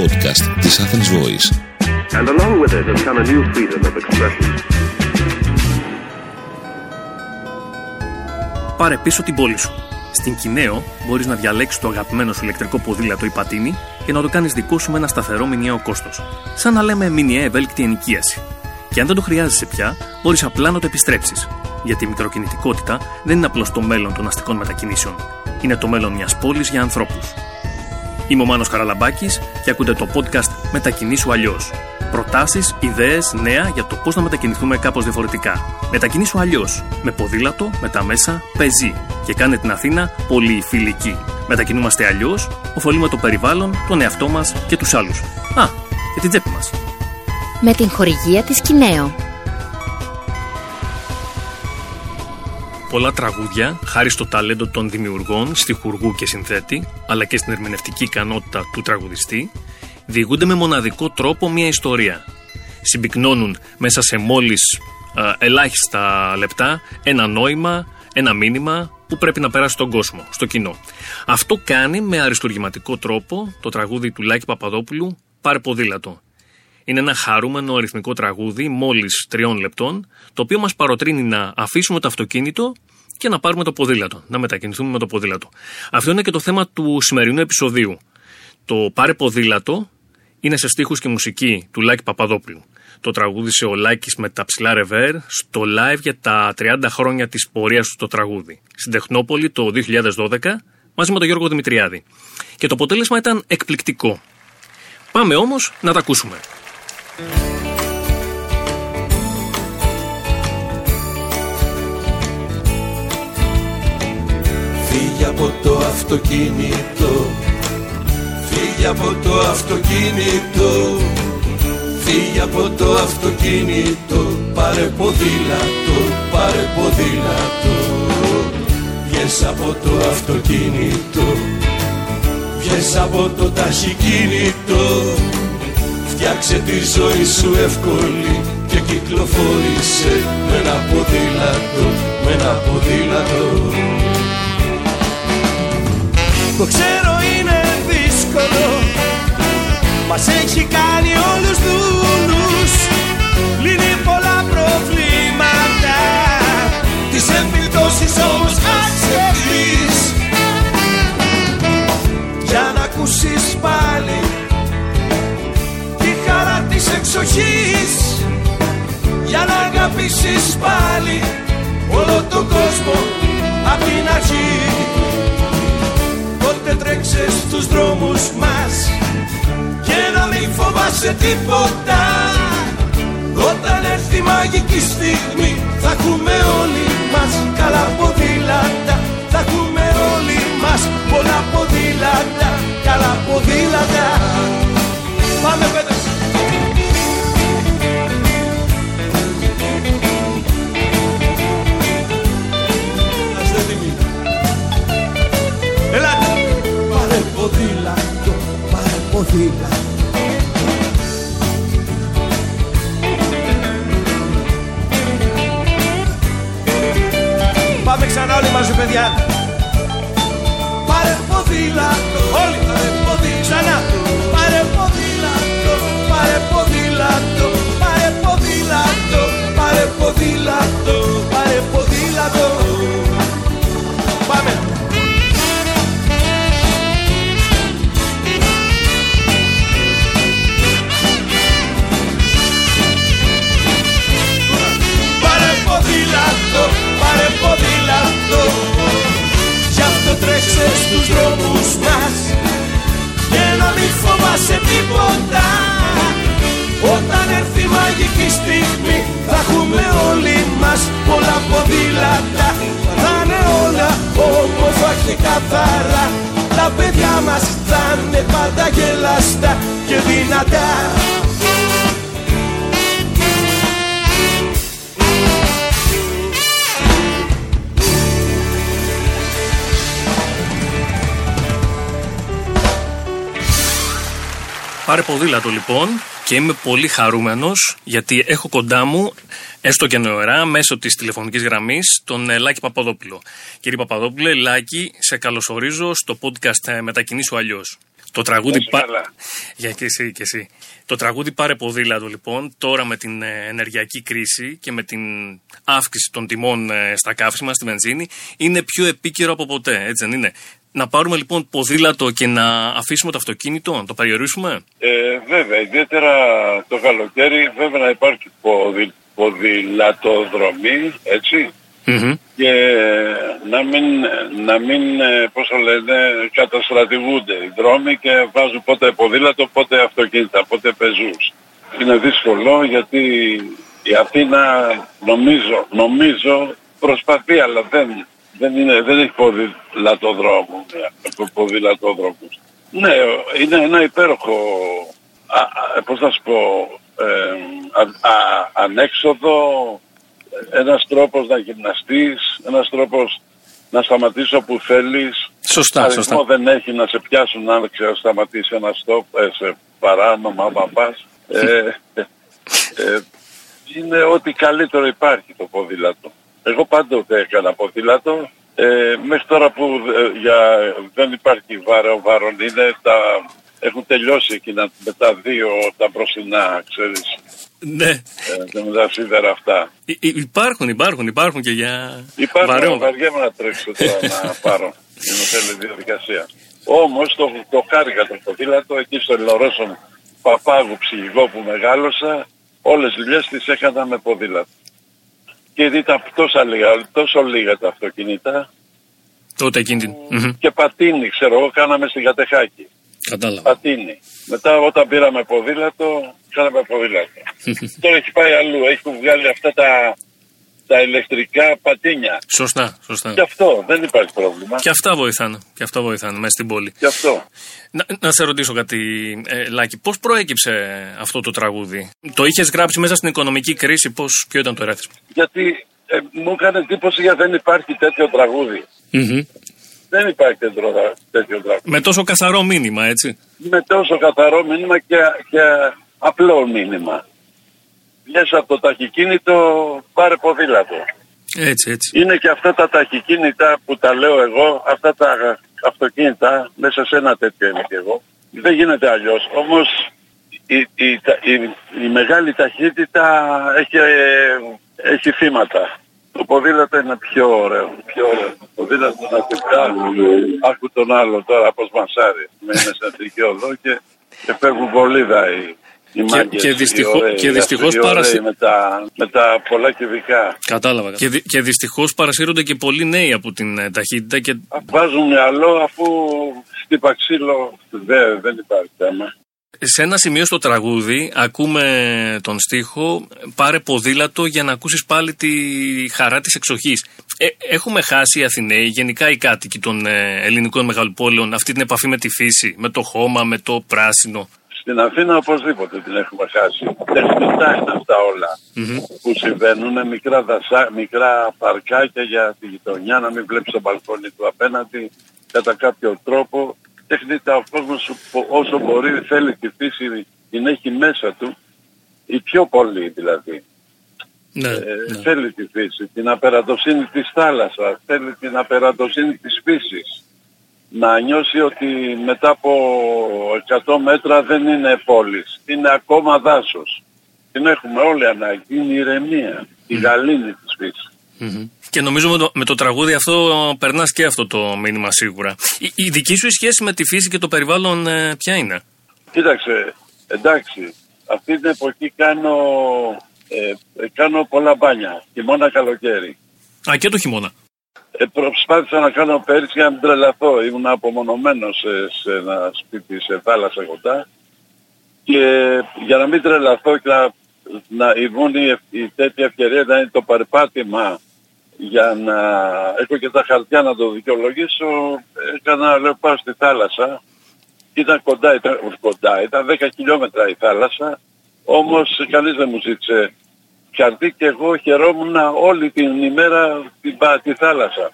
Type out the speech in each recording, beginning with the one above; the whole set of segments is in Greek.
podcast της Athens Voice. And along with it has come a new freedom of expression. Πάρε πίσω την πόλη σου. Στην Κινέο μπορείς να διαλέξεις το αγαπημένο σου ηλεκτρικό ποδήλατο ή πατίνι και να το κάνεις δικό σου με ένα σταθερό μηνιαίο κόστος. Σαν να λέμε μηνιαία ευέλικτη ενοικίαση. Και αν δεν το χρειάζεσαι πια, μπορείς απλά να το επιστρέψεις. Γιατί η μικροκινητικότητα δεν είναι απλώς το μέλλον των αστικών μετακινήσεων. Είναι το μέλλον μιας πόλης για ανθρώπους. Είμαι ο Μάνος Καραλαμπάκης και ακούτε το podcast Μετακινήσου αλλιώς. Προτάσεις, ιδέες, νέα για το πώς να μετακινηθούμε κάπως διαφορετικά. Μετακινήσου αλλιώς. Με ποδήλατο, με τα μέσα, πεζή. Και κάνε την Αθήνα πολύ φιλική. Μετακινούμαστε αλλιώς, ωφελούμε το περιβάλλον, τον εαυτό μας και τους άλλους. Α, και την τσέπη μας. Με την χορηγία της Κινέο. Πολλά τραγούδια, χάρη στο ταλέντο των δημιουργών, στιχουργού και συνθέτη, αλλά και στην ερμηνευτική ικανότητα του τραγουδιστή, διηγούνται με μοναδικό τρόπο μια ιστορία. Συμπυκνώνουν μέσα σε μόλις α, ελάχιστα λεπτά ένα νόημα, ένα μήνυμα που πρέπει να περάσει στον κόσμο, στο κοινό. Αυτό κάνει με αριστουργηματικό τρόπο το τραγούδι του Λάκη Παπαδόπουλου «Πάρε ποδήλατο». Είναι ένα χαρούμενο αριθμικό τραγούδι μόλις τριών λεπτών, το οποίο μας παροτρύνει να αφήσουμε το αυτοκίνητο και να πάρουμε το ποδήλατο, να μετακινηθούμε με το ποδήλατο. Αυτό είναι και το θέμα του σημερινού επεισοδίου. Το «Πάρε ποδήλατο» είναι σε στίχους και μουσική του Λάκη Παπαδόπουλου. Το τραγούδισε ο Λάκης με τα ψηλά ρεβέρ στο live για τα 30 χρόνια της πορείας του στο τραγούδι. Στην Τεχνόπολη το 2012 μαζί με τον Γιώργο Δημητριάδη. Και το αποτέλεσμα ήταν εκπληκτικό. Πάμε όμως να τα ακούσουμε. Φύγε από το αυτοκίνητο. Φύγε από το αυτοκίνητο. Φύγε από το αυτοκίνητο. Πάρε ποδήλατο, πάρε ποδήλατο. Βγες από το αυτοκίνητο. Βγες από το ταχυκίνητο Φτιάξε τη ζωή σου εύκολη και κυκλοφόρησε με ένα ποδήλατο, με ένα ποδήλατο. Το ξέρω είναι δύσκολο Μας έχει κάνει όλους δούλους πάλι Όλο τον κόσμο απ' την αρχή. Τότε τρέξε στους δρόμους μας Και να μην φοβάσαι τίποτα. Όταν έρθει η μαγική στιγμή Θα έχουμε όλοι μας καλά ποδήλατα ξανά όλοι μαζί παιδιά. Πάρε ποδήλατο, όλοι. πάρε ποδήλατο Ξανά. Πάρε ποδήλατο, πάρε ποδήλατο Πάρε ποδήλατο, πάρε ποδήλατο Πάρε ποδήλατο καθαρά. Τα παιδιά μας θα είναι πάντα γελαστά και δυνατά. Πάρε ποδήλατο λοιπόν και είμαι πολύ χαρούμενος γιατί έχω κοντά μου, έστω και νοερά, μέσω της τηλεφωνικής γραμμής, τον ε, Λάκη Παπαδόπουλο. Κύριε Παπαδόπουλε, Λάκη, σε καλωσορίζω στο podcast ε, Μετακινήσου Αλλιώς. Το τραγούδι. Να είσαι Πα... καλά. Για και εσύ, και εσύ. Το τραγούδι Πάρε Ποδήλατο, λοιπόν, τώρα με την ε, ενεργειακή κρίση και με την αύξηση των τιμών ε, στα καύσιμα, στη βενζίνη, είναι πιο επίκαιρο από ποτέ, έτσι δεν είναι; Να πάρουμε λοιπόν ποδήλατο και να αφήσουμε το αυτοκίνητο, να το περιορίσουμε; Ε, βέβαια, ιδιαίτερα το καλοκαίρι, βέβαια να υπάρχει ποδη, ποδηλατοδρομή, έτσι, Μμμ. και να μην, να μην ε, πώς το λένε, καταστρατηγούνται οι δρόμοι και βάζουν πότε ποδήλατο, πότε αυτοκίνητα, πότε πεζούς. Είναι δύσκολο γιατί η Αθήνα νομίζω, νομίζω προσπαθεί αλλά δεν, δεν, είναι, δεν έχει ποδηλατοδρόμο, ποδηλατόδρομους. Ναι, είναι ένα υπέροχο, α, α, πώς θα σου πω, ε, α, α, ανέξοδο, ένας τρόπος να γυμναστείς, ένας τρόπος να σταματήσεις όπου θέλεις. Σωστά, Αριθμό σωστά. δεν έχει να σε πιάσουν αν ξέρω σταματήσει ένα στόπ ε, σε παράνομα άμα πας. Ε, ε, ε, είναι ό,τι καλύτερο υπάρχει το ποδήλατο. Εγώ πάντοτε έκανα ποδήλατο. Ε, μέχρι τώρα που ε, για, δεν υπάρχει βάρο, βάρον είναι τα, έχουν τελειώσει εκείνα με τα δύο τα μπροστινά, ξέρεις, Ναι. ε, με τα σίδερα αυτά. Υ- υ- υπάρχουν, υπάρχουν, υπάρχουν και για Υπάρχει βαρέων. βαριέμαι να τρέξω τώρα να πάρω. Είναι θέλει διαδικασία. Όμως το, το χάρηκα το ποδήλατο εκεί στο Λορόσον Παπάγου ψυχικό που μεγάλωσα όλες τις δουλειές τις έκανα με ποδήλατο. Και ήταν τόσα λίγα, τόσο λίγα τα αυτοκίνητα Τότε εκείνη την. Μμμ. και πατίνι, ξέρω εγώ, κάναμε στην Κατεχάκη. Κατάλαβα. Πατίνι. Μετά όταν πήραμε ποδήλατο, κάναμε ποδήλατο. Τώρα έχει πάει αλλού, έχουν βγάλει αυτά τα, τα ηλεκτρικά πατίνια. Σωστά, σωστά. Και αυτό δεν υπάρχει πρόβλημα. Και αυτά βοηθάνε. Και αυτά βοηθάνε μέσα στην πόλη. Και αυτό. Να, να σε ρωτήσω κάτι, ε, Λάκη. Πώς προέκυψε αυτό το τραγούδι; Το είχες γράψει μέσα στην οικονομική κρίση. Πώς, ποιο ήταν το ερέθισμα; Γιατί ε, μου έκανε εντύπωση γιατί δεν υπάρχει τέτοιο τραγούδι. Μμμ. Δεν υπάρχει τέτοιο, τρα- τέτοιο τραγούδι. Με τόσο καθαρό μήνυμα, έτσι. Με τόσο καθαρό μήνυμα και, και απλό μήνυμα. Βγες από το ταχυκίνητο, πάρε ποδήλατο. Έτσι, έτσι. Είναι και αυτά τα ταχυκίνητα που τα λέω εγώ, αυτά τα αυτοκίνητα, μέσα σε ένα τέτοιο είμαι και εγώ. Δεν γίνεται αλλιώς. Όμως η, η, τα- η- η μεγάλη ταχύτητα έχει, ε, έχει θύματα. Το ποδήλατο είναι πιο ωραίο. Πιο ωραίο. Το ποδήλατο να σε κάνει. Άκου τον άλλο τώρα πως μασάρει. Με είναι σε αντρική οδό και, και φεύγουν βολίδα οι, οι μάγκες, και οι δυστυχώ- ωραίοι, και οι δυστυχώς ωραίοι παρασυ- με, τα, με τα πολλά κυβικά. Κατάλαβα. Και, δυ- και δυστυχώς παρασύρονται και πολλοί νέοι από την ε, ταχύτητα και Βάζουν μυαλό αφού χτύπα ξύλο δεν, δεν υπάρχει θέμα. σε ένα σημείο στο τραγούδι ακούμε τον στίχο «Πάρε ποδήλατο για να ακούσεις πάλι τη χαρά της εξοχής». Ε, έχουμε χάσει οι Αθηναίοι, γενικά οι κάτοικοι των ε, ελληνικών μεγαλοπόλεων, αυτή την επαφή με τη φύση, με το χώμα, με το πράσινο. Στην Αθήνα οπωσδήποτε την έχουμε χάσει. Τεχνητά είναι αυτά όλα που συμβαίνουν. Μικρά, δασά, μικρά παρκάκια για τη γειτονιά, να μην βλέπεις το μπαλκόνι του απέναντι. Κατά κάποιο τρόπο τεχνητά ο κόσμος όσο μπορεί θέλει τη φύση την έχει μέσα του. Η πιο πολύ δηλαδή. Ναι, Ε, ναι. Θέλει τη φύση, την απερατοσύνη της θάλασσας, θέλει την απερατοσύνη της φύσης. Να νιώσει ότι μετά από 100 μέτρα δεν είναι πόλης, είναι ακόμα δάσος. Την έχουμε όλοι ανάγκη, είναι η ηρεμία, η γαλήνη της φύσης. Μμμ. Και νομίζω με το, με το τραγούδι αυτό περνάς και αυτό το μήνυμα σίγουρα. Η, η δική σου η σχέση με τη φύση και το περιβάλλον ε, ποια είναι; Κοίταξε, εντάξει, αυτή την εποχή κάνω, ε, ε, κάνω πολλά μπάνια, χειμώνα καλοκαίρι. Α, και το χειμώνα. Ε, προσπάθησα να κάνω πέρυσι για να μην τρελαθώ. Ήμουν απομονωμένος σε, σε ένα σπίτι σε θάλασσα κοντά. Και για να μην τρελαθώ και να, να η μόνη ευ- η τέτοια ευκαιρία να είναι το περπάτημα για να έχω και τα χαρτιά να το δικαιολογήσω. Έκανα λέω πάω στη θάλασσα. Ήταν κοντά, ήταν κοντά, ήταν 10 χιλιόμετρα η θάλασσα. Όμως κανείς δεν μου ζήτησε χαρτί και εγώ χαιρόμουν όλη την ημέρα την, πα- τη θάλασσα.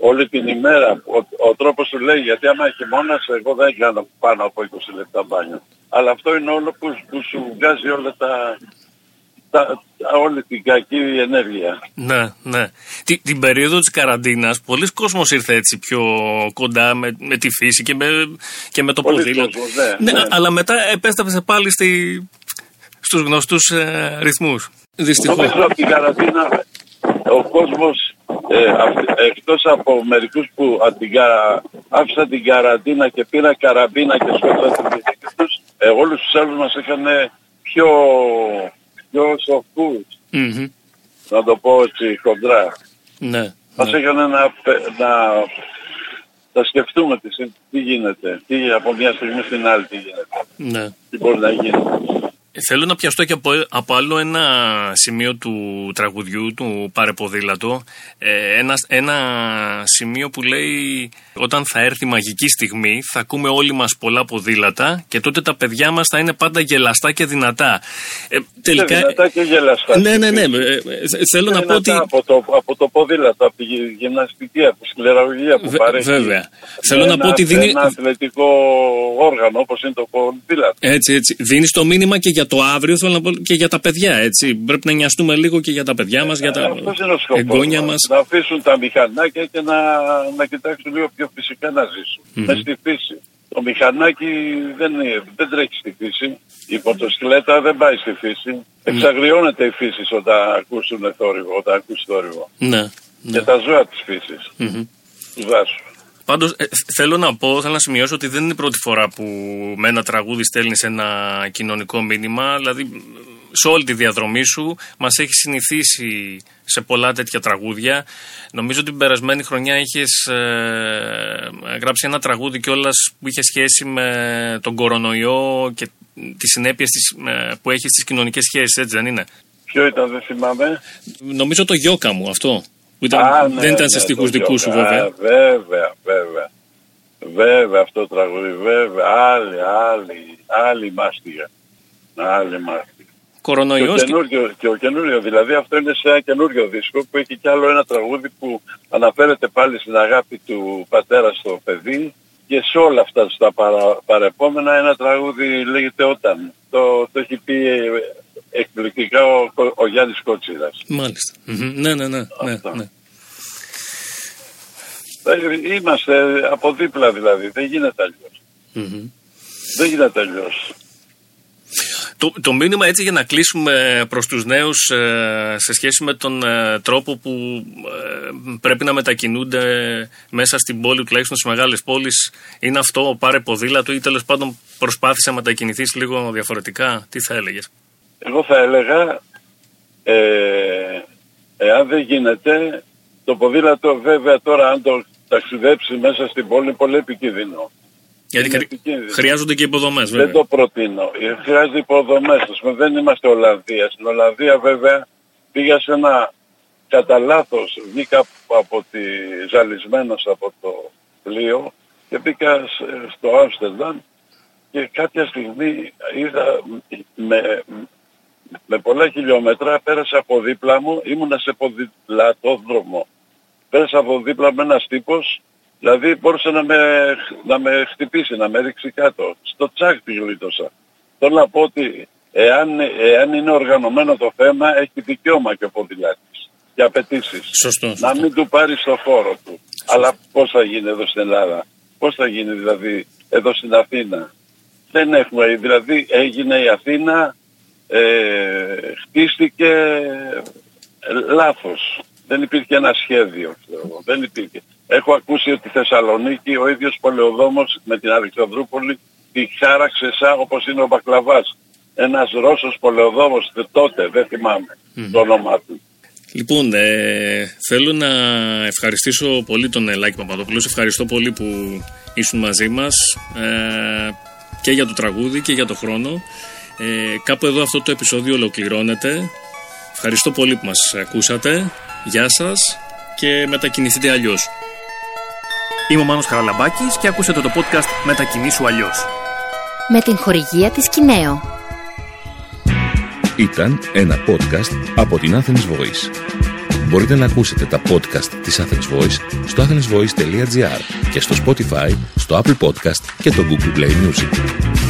Όλη την ημέρα. Ο, ο τρόπος του λέει γιατί άμα έχει μόνας εγώ δεν κάνω πάνω από 20 λεπτά μπάνιο. Αλλά αυτό είναι όλο που, που σου βγάζει όλα τα, τα, όλη την κακή ενέργεια. Ναι, ναι. Την, την περίοδο της καραντίνας, πολλοί κόσμος ήρθε έτσι πιο κοντά με, με τη φύση και με, και με το Πολλοί ποδήλατο. κόσμος, ναι, ναι. Αλλά μετά επέστρεψε πάλι στη, στους γνωστούς ε, ρυθμούς. Δυστυχώς. Νομίζω από την καραντίνα ο κόσμος ε, αυ- εκτός από μερικούς που από την καρα- άφησαν την καραντίνα και πήραν καραμπίνα και σκότωσαν την γυναίκα τους, ε, όλους τους άλλους μας είχαν πιο, πιο σοφούς, Μμμ. να το πω έτσι χοντρά. Ναι. Μας ναι. έκαναν να, πε- να, να σκεφτούμε τι, τι γίνεται, τι από μια στιγμή στην άλλη τι γίνεται, ναι. τι μπορεί να γίνει. Θέλω να πιαστώ και από, από άλλο ένα σημείο του τραγουδιού, του Παρεποδήλατο. Ε, ένα, ένα σημείο που λέει όταν θα έρθει η μαγική στιγμή θα ακούμε όλοι μας πολλά ποδήλατα και τότε τα παιδιά μας θα είναι πάντα γελαστά και δυνατά. Ε, τελικά... Και δυνατά και γελαστά. Ναι, ναι, ναι. Ε, ε, θέλω να πω ότι... Δυνατά Από το, από το ποδήλατο, από τη γυ- γυμναστική, από τη σκληραγωγία που Βε- παρέχει. βέβαια. Θέλω να ένα, πω ότι δίνει- Ένα αθλητικό όργανο όπως είναι το ποδήλατο. Έτσι, έτσι. Δίνεις το μήνυμα και για το αύριο, θέλω να πω και για τα παιδιά, έτσι. Πρέπει να νοιαστούμε λίγο και για τα παιδιά μας, για τα Αυτός είναι ο σκοπός εγγόνια μας. μας. Να αφήσουν τα μηχανάκια και να, να κοιτάξουν λίγο πιο φυσικά να ζησουν Μες στη φύση. Το μηχανάκι δεν, είναι, δεν τρέχει στη φύση. Η μοτοσυκλέτα δεν πάει στη φύση. Εξαγριώνεται η φύση όταν ακούσουν θόρυβο, όταν ακούσει θόρυβο. Ναι. Και ναι. τα ζώα της φύσης, Μμμ. τους δάσους. Πάντως, θέλω να πω, θέλω να σημειώσω ότι δεν είναι η πρώτη φορά που με ένα τραγούδι στέλνεις ένα κοινωνικό μήνυμα. Δηλαδή, σε όλη τη διαδρομή σου μας έχει συνηθίσει σε πολλά τέτοια τραγούδια. Νομίζω ότι την περασμένη χρονιά είχες γράψει ένα τραγούδι κιόλας που είχε σχέση με τον κορονοϊό και τις συνέπειες που έχει στις κοινωνικές σχέσεις, έτσι δεν είναι; Ποιο ήταν, δεν θυμάμαι. Νομίζω το γιώκα μου αυτό. Που ήταν, Α, ναι, δεν ήταν ναι, σε το στίχους δικούς σου Γιώκα. βέβαια. Α, βέβαια, βέβαια. Βέβαια αυτό το τραγούδι, βέβαια. Άλλη, άλλη, άλλη μάστιγα. Άλλη μάστιγα. Και ο, Κορονοϊός και... καινούριο, και ο καινούριο, δηλαδή αυτό είναι σε ένα καινούριο δίσκο που έχει κι άλλο ένα τραγούδι που αναφέρεται πάλι στην αγάπη του πατέρα στο παιδί και σε όλα αυτά στα παρα, παρεπόμενα ένα τραγούδι λέγεται Όταν. Το, το έχει πει ε, εκπληκτικά ο, ο Γιάννης Κότσιρας. Μάλιστα. Μμμ. Ναι, ναι, ναι. ναι, Αυτό. ναι. Ε, Είμαστε από δίπλα δηλαδή, δεν γίνεται αλλιώς. Μμμ. Δεν γίνεται αλλιώς. Το, το μήνυμα έτσι για να κλείσουμε προς τους νέους ε, σε σχέση με τον ε, τρόπο που ε, πρέπει να μετακινούνται μέσα στην πόλη, τουλάχιστον στις μεγάλες πόλεις, είναι αυτό, πάρε ποδήλατο ή τέλος πάντων προσπάθησε να μετακινηθείς λίγο διαφορετικά. Τι θα έλεγες; Εγώ θα έλεγα, ε, εάν δεν γίνεται, το ποδήλατο βέβαια τώρα αν το ταξιδέψει μέσα στην πόλη είναι πολύ επικίνδυνο. Γιατί Είναι χρει- επικίνδυνο. χρειάζονται και υποδομές Δεν βέβαια. το προτείνω. Ε, Χρειάζεται υποδομές. Ας πούμε, δεν είμαστε Ολλανδία. Στην Ολλανδία βέβαια πήγα σε ένα κατά λάθος βγήκα από τη ζαλισμένος από το πλοίο και μπήκα σε- στο Άμστερνταμ και κάποια στιγμή είδα με, με πολλά χιλιόμετρα πέρασα από δίπλα μου, ήμουνα σε ποδηλατόδρομο. Πέρασα από δίπλα με ένας τύπος, δηλαδή μπορούσε να με, να με χτυπήσει, να με ρίξει κάτω. Στο τσάκ τη γλίτωσα. Θέλω να πω ότι εάν, εάν είναι οργανωμένο το θέμα, έχει δικαίωμα και ο ποδηλάτης και απαιτήσεις. Σωστό. Να σωστό. μην του πάρει στο φόρο του. Αλλά πώς θα γίνει εδώ στην Ελλάδα; Πώς θα γίνει δηλαδή εδώ στην Αθήνα; Δεν έχουμε, δηλαδή έγινε η Αθήνα, ε, χτίστηκε ε, λάθος. Δεν υπήρχε ένα σχέδιο, ξέρω εγώ. Δεν υπήρχε. Έχω ακούσει ότι η Θεσσαλονίκη, ο ίδιος Πολεοδόμος με την Αλεξανδρούπολη, τη χάραξε σαν όπως είναι ο Μπακλαβάς. Ένας Ρώσος Πολεοδόμος τότε, δεν θυμάμαι το όνομά του. Λοιπόν, ε, θέλω να ευχαριστήσω πολύ τον Ελάκη Παπαδοπούλου. Σε ευχαριστώ πολύ που ήσουν μαζί μας ε, και για το τραγούδι και για το χρόνο. Ε, κάπου εδώ αυτό το επεισόδιο ολοκληρώνεται. Ευχαριστώ πολύ που μας ακούσατε. Γεια σας και μετακινηθείτε αλλιώς. Είμαι ο Μάνος Καραλαμπάκης και ακούσατε το podcast «Μετακινήσου αλλιώς». Με την χορηγία της Κινέο. Ήταν ένα podcast από την Athens Voice. Μπορείτε να ακούσετε τα podcast της Athens Voice στο athensvoice.gr και στο Spotify, στο Apple Podcast και το Google Play Music.